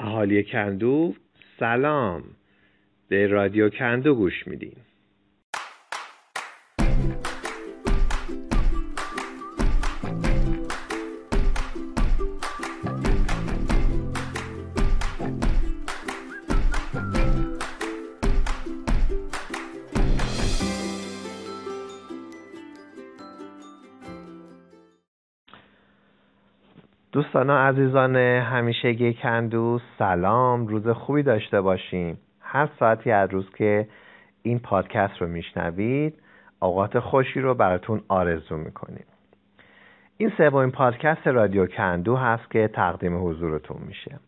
اهالی کندو سلام. به رادیو کندو گوش میدین. دوستان و عزیزان همیشگی کندو سلام. روز خوبی داشته باشیم. هر ساعتی از روز که این پادکست رو میشنوید اوقات خوشی رو براتون آرزو می‌کنیم. این سومین پادکست رادیو کندو هست که تقدیم حضورتون میشه.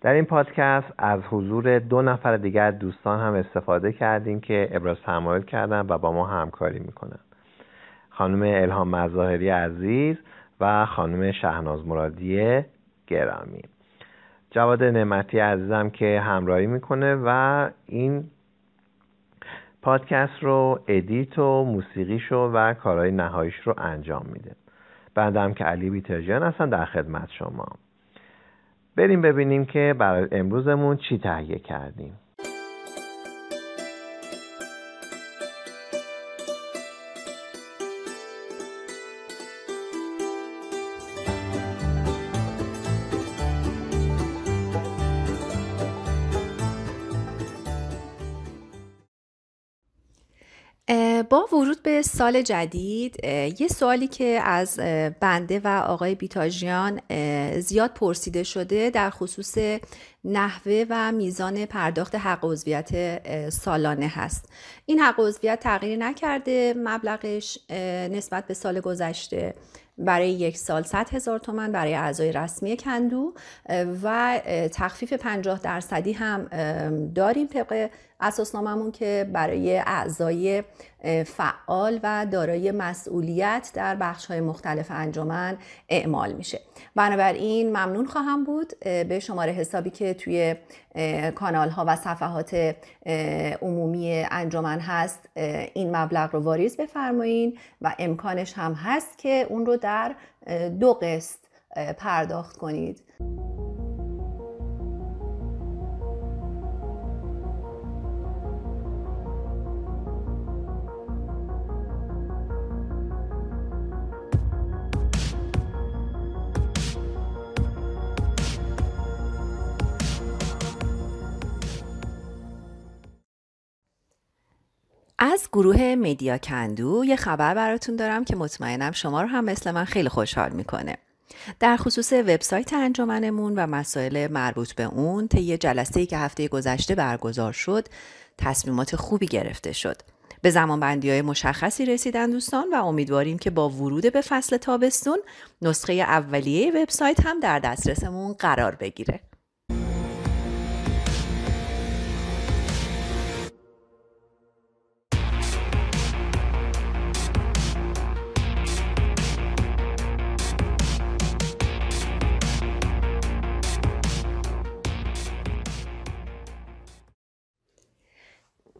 در این پادکست از حضور دو نفر دیگر دوستان هم استفاده کردیم که ابراز تمایل کردن و با ما همکاری می‌کنن. خانم الهام مظاهری عزیز و خانم شهناز مرادی گرامی. جواد نعمتی عزیزم که همراهی می‌کنه و این پادکست رو ادیت و موسیقیشو و کارهای نهاییش رو انجام میده. بعدم که علی بیترجیان هستن در خدمت شما. بریم ببینیم که برای امروزمون چی تهیه کردیم. سال جدید یه سوالی که از بنده و آقای بیتاژیان زیاد پرسیده شده در خصوص نحوه و میزان پرداخت حق عضویت سالانه هست. این حق عضویت تغییر نکرده مبلغش نسبت به سال گذشته برای یک سال 100 هزار تومن برای اعضای رسمی کندو و تخفیف 50 درصدی هم داریم طبق اساسناممون که برای اعضای فعال و دارای مسئولیت در بخش های مختلف انجمن اعمال میشه. بنابراین ممنون خواهم بود به شماره حسابی که توی کانال ها و صفحات عمومی انجمن هست این مبلغ رو واریز بفرمایین و امکانش هم هست که اون رو در دو قسط پرداخت کنید. از گروه مدیا کندو یه خبر براتون دارم که مطمئنم شما رو هم مثل من خیلی خوشحال می‌کنه. در خصوص وبسایت انجمنمون و مسائل مربوط به اون طی جلسه که هفته گذشته برگزار شد تصمیمات خوبی گرفته شد. به زمان بندی های مشخصی رسیدن دوستان و امیدواریم که با ورود به فصل تابستون نسخه اولیه وبسایت هم در دسترسمون قرار بگیره.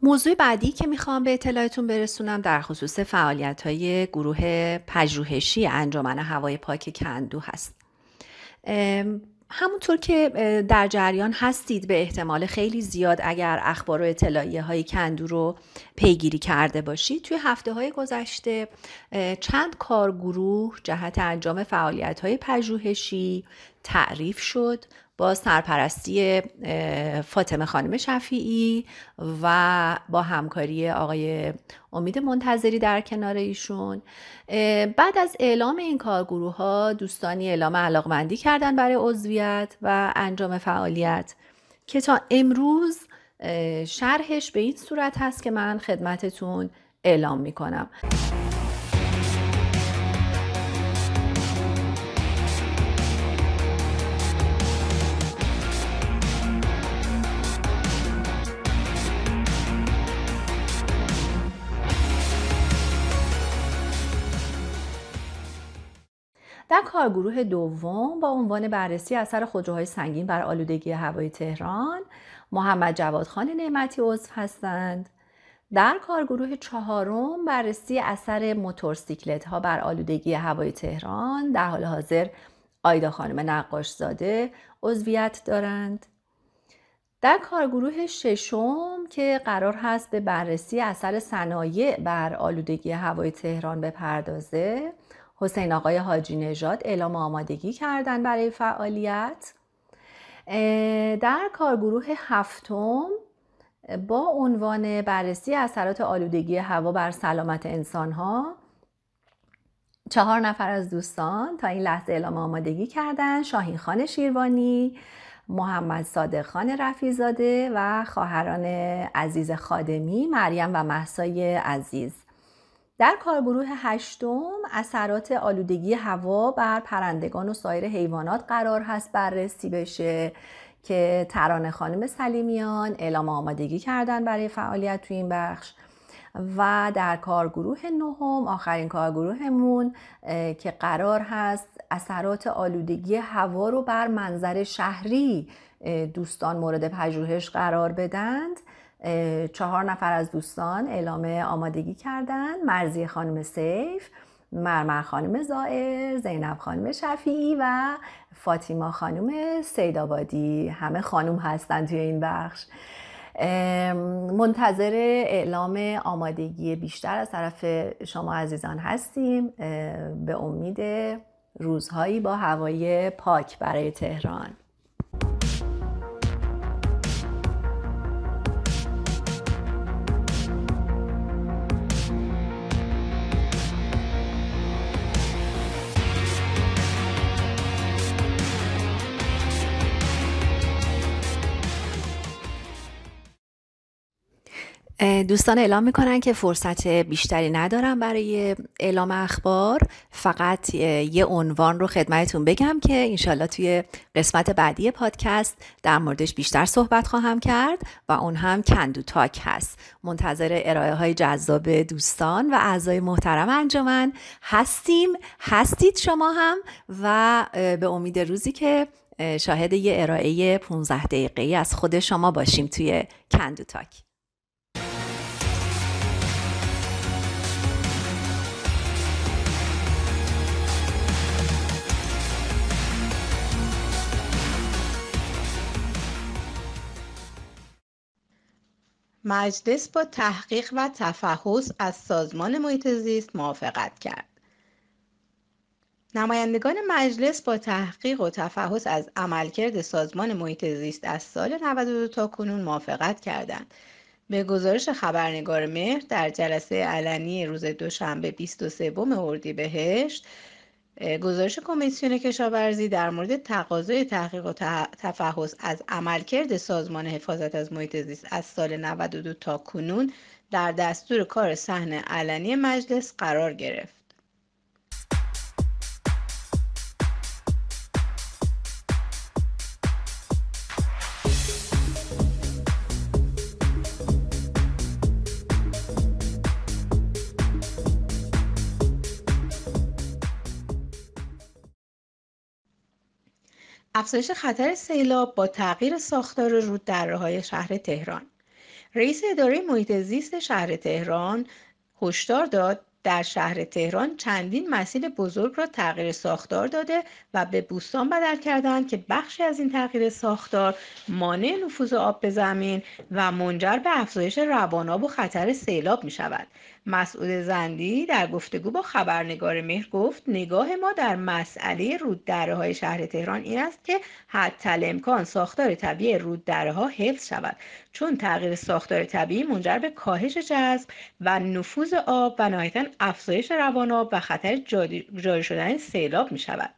موضوع بعدی که می‌خوام به اطلاعتون برسونم در خصوص فعالیت های گروه پژوهشی انجمن هوای پاک کندو هست. همونطور که در جریان هستید به احتمال خیلی زیاد اگر اخبار و اطلاعیه های کندو رو پیگیری کرده باشید توی هفته های گذشته چند کارگروه جهت انجام فعالیت های پژوهشی تعریف شد با سرپرستی فاطمه خانم شفیعی و با همکاری آقای امید منتظری در کنار ایشون. بعد از اعلام این کارگروه ها دوستانی اعلام علاقمندی کردن برای عضویت و انجام فعالیت که تا امروز شرحش به این صورت هست که من خدمتتون اعلام می در کارگروه دوم با عنوان بررسی اثر خودروهای سنگین بر آلودگی هوای تهران محمد جوادخان نعمتی عضو هستند. در کارگروه چهارم بررسی اثر موتورسیکلت ها بر آلودگی هوای تهران در حال حاضر آیدا خانم نقاش زاده عضویت دارند. در کارگروه ششم که قرار هست به بررسی اثر صنایع بر آلودگی هوای تهران بپردازه حسین آقای حاجی نژاد اعلام آمادگی کردن برای فعالیت. در کارگروه هفتم با عنوان بررسی اثرات آلودگی هوا بر سلامت انسان ها چهار نفر از دوستان تا این لحظه اعلام آمادگی کردن شاهین خان شیروانی محمد صادق خان رفیزاده و خواهران عزیز خادمی مریم و محسای عزیز. در کارگروه هشتم اثرات آلودگی هوا بر پرندگان و سایر حیوانات قرار هست بررسی بشه که ترانه خانم سلیمیان اعلام آمادگی کردن برای فعالیت تو این بخش. و در کارگروه نهم آخرین کارگروهمون که قرار هست اثرات آلودگی هوا رو بر منظر شهری دوستان مورد پژوهش قرار بدند. چهار نفر از دوستان اعلام آمادگی کردند مرزی خانم سیف مرمر خانم زائر زینب خانم شفیعی و فاطیما خانم سیدابادی همه خانم هستن توی این بخش. منتظر اعلام آمادگی بیشتر از طرف شما عزیزان هستیم. به امید روزهایی با هوای پاک برای تهران. دوستان اعلام می‌کنن که فرصت بیشتری ندارم برای اعلام اخبار. فقط یه عنوان رو خدمتتون بگم که انشالله توی قسمت بعدی پادکست در موردش بیشتر صحبت خواهم کرد و اون هم کندو تاک هست. منتظر ارائه های جذاب دوستان و اعضای محترم انجمن هستیم. هستید شما هم و به امید روزی که شاهد یه ارائه 15 دقیقه از خود شما باشیم توی کندو تاک. مجلس با تحقیق و تفحص از سازمان محیط زیست موافقت کرد. نمایندگان مجلس با تحقیق و تفحص از عملکرد سازمان محیط زیست از سال 92 تا کنون موافقت کردند. به گزارش خبرنگار مهر در جلسه علنی روز دوشنبه 23 اردیبهشت گزارش کمیسیون کشاورزی در مورد تقاضای تحقیق و تفحص از عملکرد سازمان حفاظت از محیط زیست از سال 92 تا کنون در دستور کار صحن علنی مجلس قرار گرفت. افزایش خطر سیلاب با تغییر ساختار روددره‌های شهر تهران. رئیس اداره محیط زیست شهر تهران هشدار داد در شهر تهران چندین مسیل بزرگ را تغییر ساختار داده و به بوستان بدل کردند که بخشی از این تغییر ساختار مانع نفوذ آب به زمین و منجر به افزایش رواناب و خطر سیلاب می شود. مسعود زندی در گفتگو با خبرنگار مهر گفت نگاه ما در مسئله روددره های شهر تهران این است که حتی امکان ساختار طبیعی روددره ها حفظ شود چون تغییر ساختار طبیعی منجر به کاهش جذب و نفوذ آب و نهایتا افزایش رواناب و خطر جاری شدن سیلاب می شود.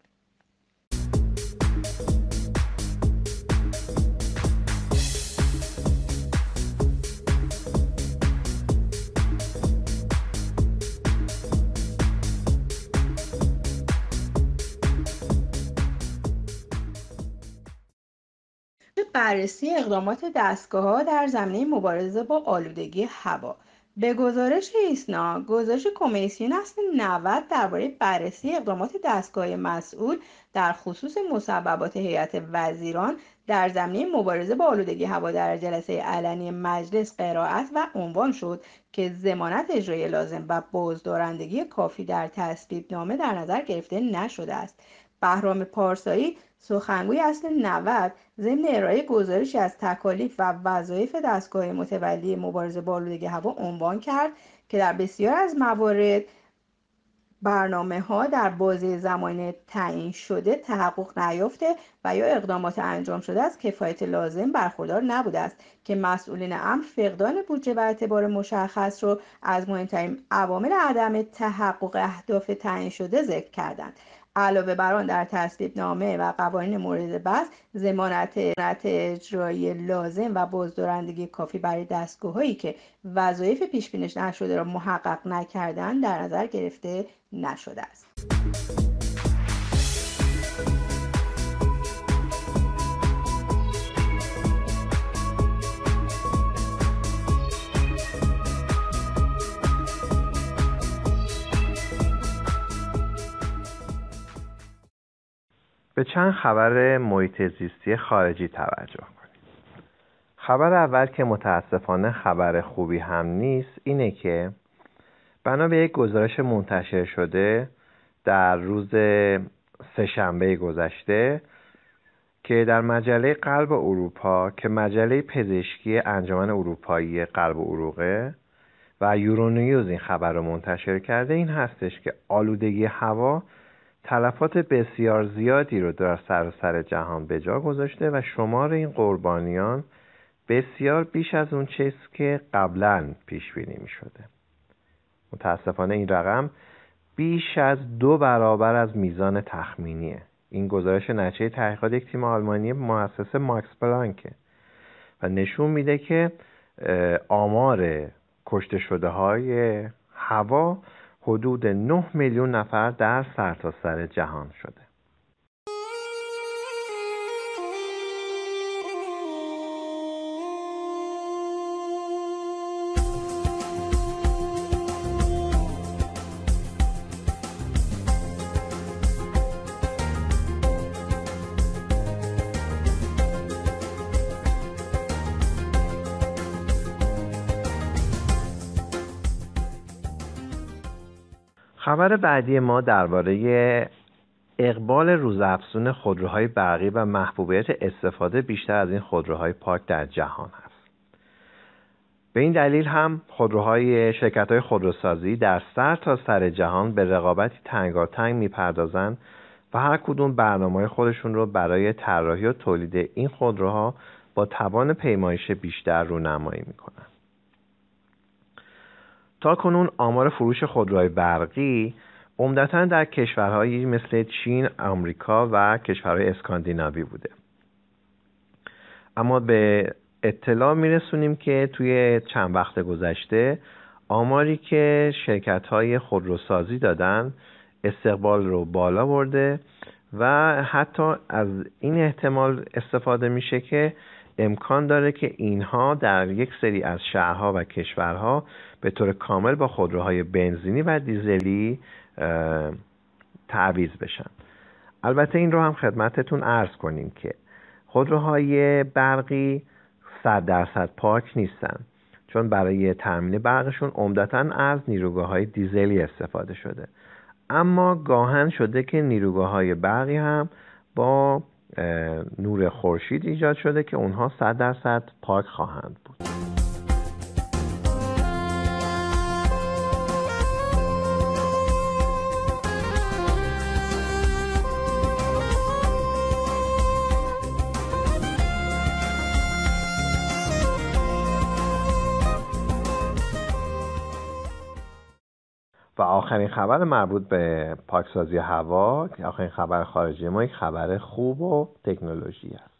بررسی اقدامات ها در زمینه مبارزه با آلودگی هوا. به گزارش ایسنا گزارش کمیسیون اصل 90 درباره بررسی اقدامات دستگاه مسئول در خصوص مسببات هیئت وزیران در زمینه مبارزه با آلودگی هوا در جلسه علنی مجلس قرائت و عنوان شد که زمانت اجرای لازم و بازدارندگی کافی در تصویب نامه در نظر گرفته نشده است. بهرام پارسایی سخنگوی اصل 90 ضمن ارائه گزارشی از تکالیف و وظایف دستگاه متولی مبارزه با آلودگی هوا عنوان کرد که در بسیار از موارد برنامه ها در بازه زمانی تعیین شده تحقق نیافته و یا اقدامات انجام شده از کفایت لازم برخوردار نبوده است که مسئولین امر فقدان بودجه و اعتبار مشخص رو از مهمترین عوامل عدم تحقق اهداف تعیین شده ذکر کردند. علاوه بر آن در تصویب نامه و قوانین مورد بحث ضمانت اجرایی لازم و بازدارندگی کافی برای دستگاههایی که وظایف پیش نشده را محقق نکردند در نظر گرفته نشده است. به چند خبر محیط زیستی خارجی توجه کنید. خبر اول که متاسفانه خبر خوبی هم نیست اینه که بنا به یک گزارش منتشر شده در روز سهشنبه گذشته که در مجله قلب اروپا که مجله پزشکی انجمن اروپایی قلب و عروقه و یورونیوز این خبر رو منتشر کرده این هستش که آلودگی هوا تلفات بسیار زیادی رو در سر جهان به جا گذاشته و شمار این قربانیان بسیار بیش از اون چیز که قبلا پیش بینی می شده. متاسفانه این رقم بیش از دو برابر از میزان تخمینیه. این گزارش نچه تحقیقات یک تیم آلمانی مؤسسه ماکس پلانکه و نشون میده که آمار کشته شده های هوا حدود 9 میلیون نفر در سرتاسر سر جهان شده. خبر بعدی ما درباره اقبال روزافزون خودروهای برقی و محبوبیت استفاده بیشتر از این خودروهای پاک در جهان است. به این دلیل هم خودروهای شرکت های خودروسازی در سر تا سر جهان به رقابتی تنگاتنگ می‌پردازند و هر کدوم برنامه خودشون رو برای طراحی و تولید این خودروها با توان پیمایش بیشتر رونمایی می‌کنن. تا کنون آمار فروش خودروهای برقی عمدتا در کشورهایی مثل چین، آمریکا و کشورهای اسکاندیناوی بوده. اما به اطلاع میرسونیم که توی چند وقت گذشته آماری که شرکت های خودروسازی دادن استقبال رو بالا برده و حتی از این احتمال استفاده میشه که امکان داره که اینها در یک سری از شهرها و کشورها به طور کامل با خودروهای بنزینی و دیزلی تعویض بشن. البته این رو هم خدمتتون ارز کنیم که خودروهای برقی صد درصد پاک نیستن. چون برای تامین برقشون عمدتا از نیروگاه های دیزلی استفاده شده. اما گاهن شده که نیروگاه های برقی هم با نور خورشید ایجاد شده که اونها صد درصد پاک خواهند بود. آخرین خبر مربوط به پاکسازی هوا آخرین خبر خارجی ما یک خبر خوب و تکنولوژی است.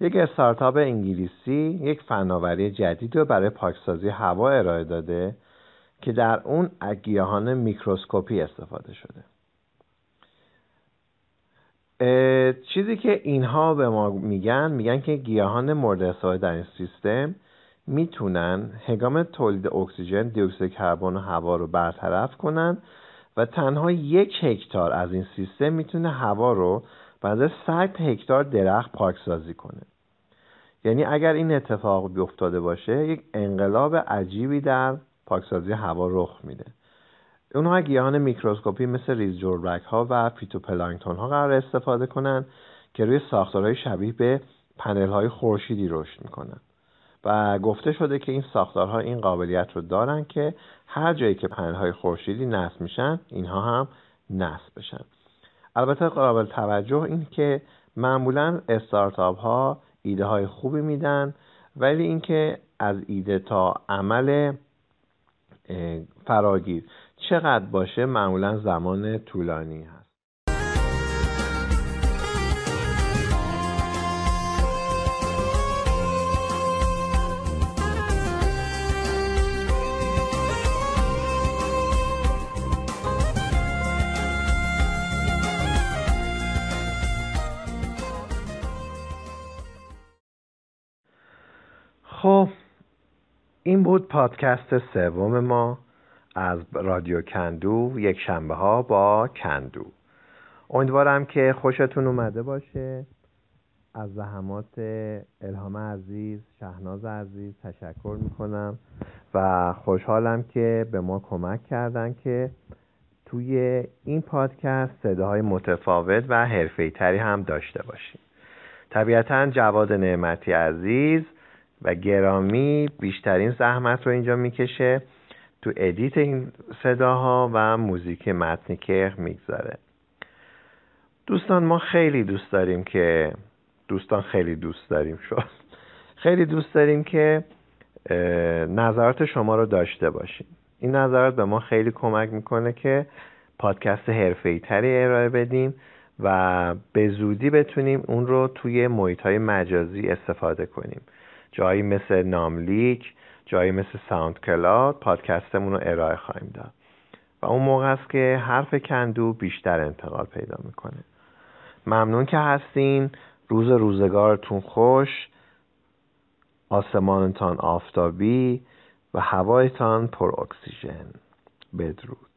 یک استارتاپ انگلیسی یک فناوری جدید رو برای پاکسازی هوا ارائه داده که در اون گیاهان میکروسکوپی استفاده شده. چیزی که اینها به ما میگن میگن که گیاهان مورد استفاده در این سیستم می‌تونن هنگام تولید اکسیژن دیوکسید کربن و هوا رو برطرف کنن و تنها یک هکتار از این سیستم می‌تونه هوا رو به قدر 100 هکتار درخت پاکسازی کنه. یعنی اگر این اتفاق بیفتاده باشه یک انقلاب عجیبی در پاکسازی هوا رخ میده. اونها گیاهان میکروسکوپی مثل ریز ها و فیتوپلانکتون ها قراره استفاده کنند که روی ساختارهای شبیه به پنل های خورشیدی رشد می‌کنن. و گفته شده که این ساختارها این قابلیت رو دارن که هر جایی که پنل های خورشیدی نصب میشن اینها هم نصب بشن. البته قابل توجه این که معمولا استارتاپ ها ایده های خوبی میدن ولی اینکه از ایده تا عمل فراگیر. چقدر باشه؟ معمولا زمان طولانی هست. بود پادکست سوم ما از رادیو کندو یک شنبه ها با کندو. امیدوارم که خوشتون اومده باشه. از زحمات الهام عزیز شهناز عزیز تشکر می‌کنم و خوشحالم که به ما کمک کردن که توی این پادکست صداهای متفاوت و حرفی تری هم داشته باشیم. طبیعتا جواد نعمتی عزیز و گرامی بیشترین زحمت رو اینجا می‌کشه تو ادیت این صداها و موزیک متنی که می‌گذاره. دوستان ما خیلی دوست داریم که دوستان خیلی دوست داریم شد خیلی دوست داریم که نظرات شما رو داشته باشیم. این نظرات به ما خیلی کمک می‌کنه که پادکست حرفه‌ای تری ارائه بدیم و به زودی بتونیم اون رو توی محیط های مجازی استفاده کنیم. جایی مثل نملیک جایی مثل SoundCloud پادکستمون رو ارائه خواهیم داد. و اون موقع است که حرف کندو بیشتر انتقال پیدا می‌کنه. ممنون که هستین. روز روزگارتون خوش. آسمانتان آفتابی و هوایتان پر اکسیژن. بدرود.